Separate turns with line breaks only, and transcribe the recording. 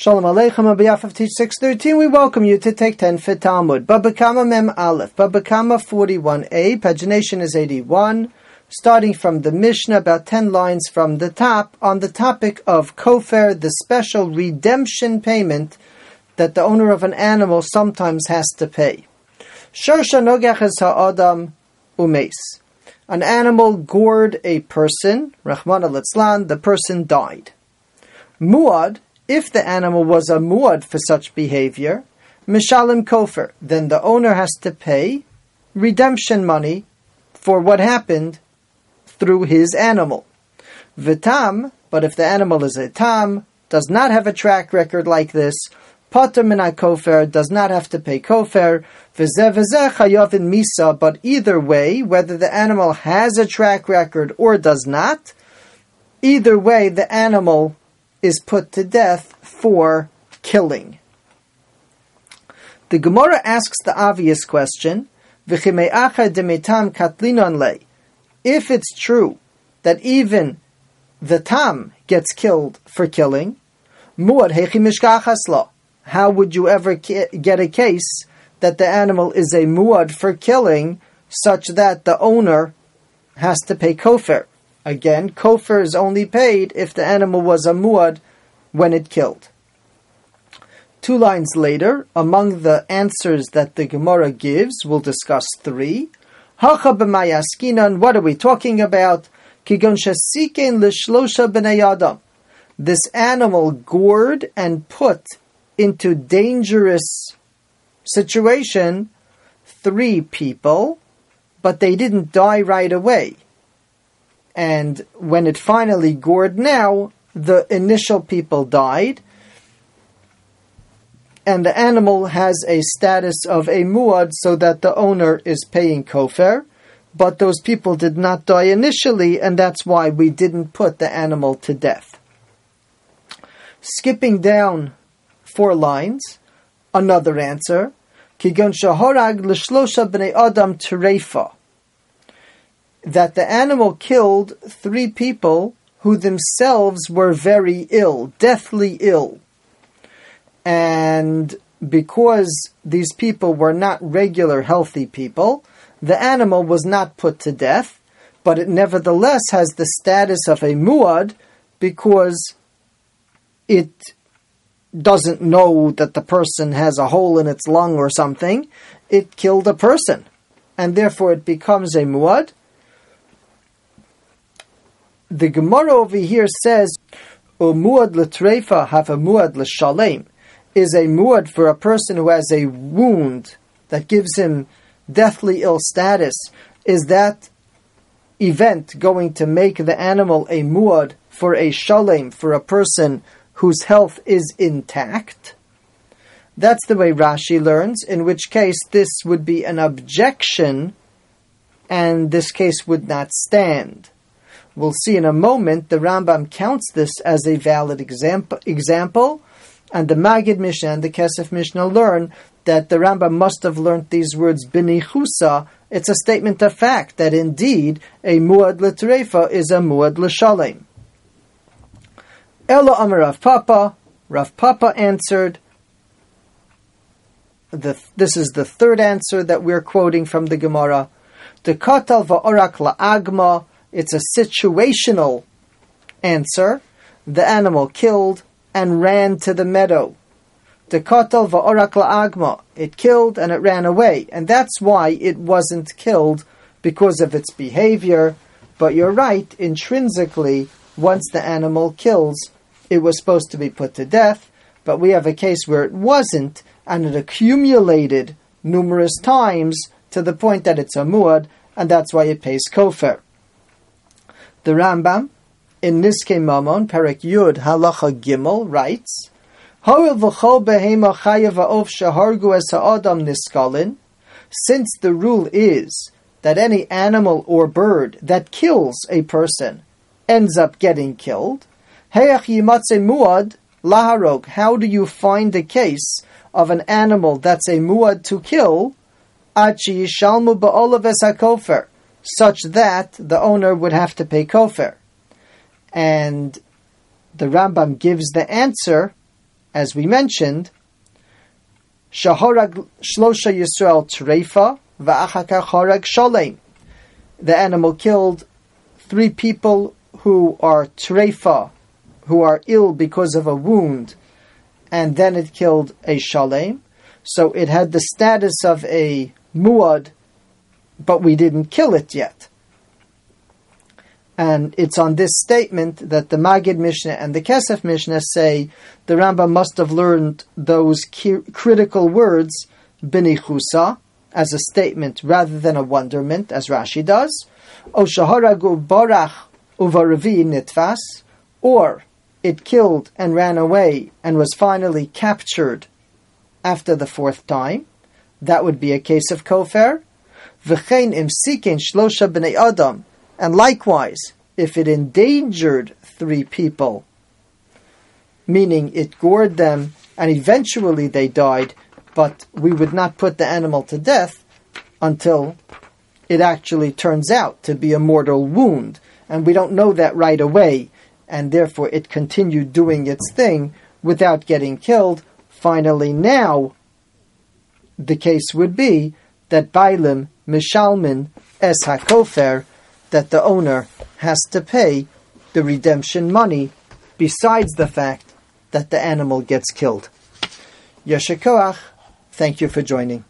Shalom Aleichem of Teach 613, we welcome you to take 10 for Talmud. Babakama Mem Aleph, Babakama 41a, pagination is 81, starting from the Mishnah, about 10 lines from the top, on the topic of Kofer, the special redemption payment that the owner of an animal sometimes has to pay. Shorsha Nogach es ha'adam umes. An animal gored a person, Rahman al the person died. Muad, if the animal was a muad for such behavior, mishalim kofer, then the owner has to pay redemption money for what happened through his animal. Vitam, but if the animal is a tam, does not have a track record like this, Pater minai kofer does not have to pay kofer. chayovin misa. But either way, whether the animal has a track record or does not, either way, the animal is put to death for killing. The Gemara asks the obvious question: If it's true that even the tam gets killed for killing, how would you ever get a case that the animal is a muad for killing, such that the owner has to pay kofer? Again, kofer is only paid if the animal was a muad when it killed. Two lines later, among the answers that the Gemara gives, we'll discuss three. Hacha b'mayaskinan, what are we talking about? Kigon shasiken l'shlosha b'nei adam. This animal gored and put into dangerous situation three people, but they didn't die right away. And when it finally gored now, the initial people died, and the animal has a status of a muad so that the owner is paying kofer. but those people did not die initially, and that's why we didn't put the animal to death. Skipping down four lines. Another answer. Kigon shahorag l'shlosha b'nei adam terefa. That the animal killed three people who themselves were very ill, deathly ill. And because these people were not regular healthy people, the animal was not put to death, but it nevertheless has the status of a muad because it doesn't know that the person has a hole in its lung or something, it killed a person. And therefore it becomes a muad. The Gemara over here says, muad letrefa have a muad l'shalem, is a muad for a person who has a wound that gives him deathly ill status. Is that event going to make the animal a muad for a shalem, for a person whose health is intact. That's the way Rashi learns, in which case this would be an objection and this case would not stand. We'll see in a moment the Rambam counts this as a valid example, example and the Magid Mishnah and the Kesef Mishnah learn that the Rambam must have learnt these words binichusa. It's a statement of fact that indeed a muad l'trefa is a muad l'shalem. Ella Amar Rav Papa. Rav Papa answered. The, this is the third answer that we're quoting from the Gemara. The katal va'orak la'agma. It's a situational answer. The animal killed and ran to the meadow. The katal va'orak la'agma. It killed and it ran away, and that's why it wasn't killed because of its behavior. But you're right, intrinsically, once the animal kills, it was supposed to be put to death, but we have a case where it wasn't, and it accumulated numerous times to the point that it's a muad, and that's why it pays kofer. The Rambam in Nizkei Mamon, Perek Yud Halacha Gimel, writes, Since the rule is that any animal or bird that kills a person ends up getting killed, laharog. How do you find a case of an animal that's a muad to kill? Such that the owner would have to pay kofer. And the Rambam gives the answer as we mentioned, Shahorag Shlosha Yisrael Va'achaka Horag Sholem. The animal killed three people who are treifa, who are ill because of a wound, and then it killed a shalem. So it had the status of a muad, but we didn't kill it yet. And it's on this statement that the Magid Mishnah and the Kesef Mishnah say the Rambam must have learned those ki- critical words, binichusa, as a statement rather than a wonderment, as Rashi does. O shaharagu barach uvaravi nitfas, or it killed and ran away and was finally captured after the fourth time. That would be a case of kofer. V'chein im shlosha b'nei adam, and likewise, if it endangered three people, meaning it gored them and eventually they died, but we would not put the animal to death until it actually turns out to be a mortal wound. And we don't know that right away, and therefore it continued doing its thing without getting killed. Finally, now, the case would be that Bailim, Mishalmin, Es HaKofer, that the owner has to pay the redemption money besides the fact that the animal gets killed. Yeshikoach, thank you for joining.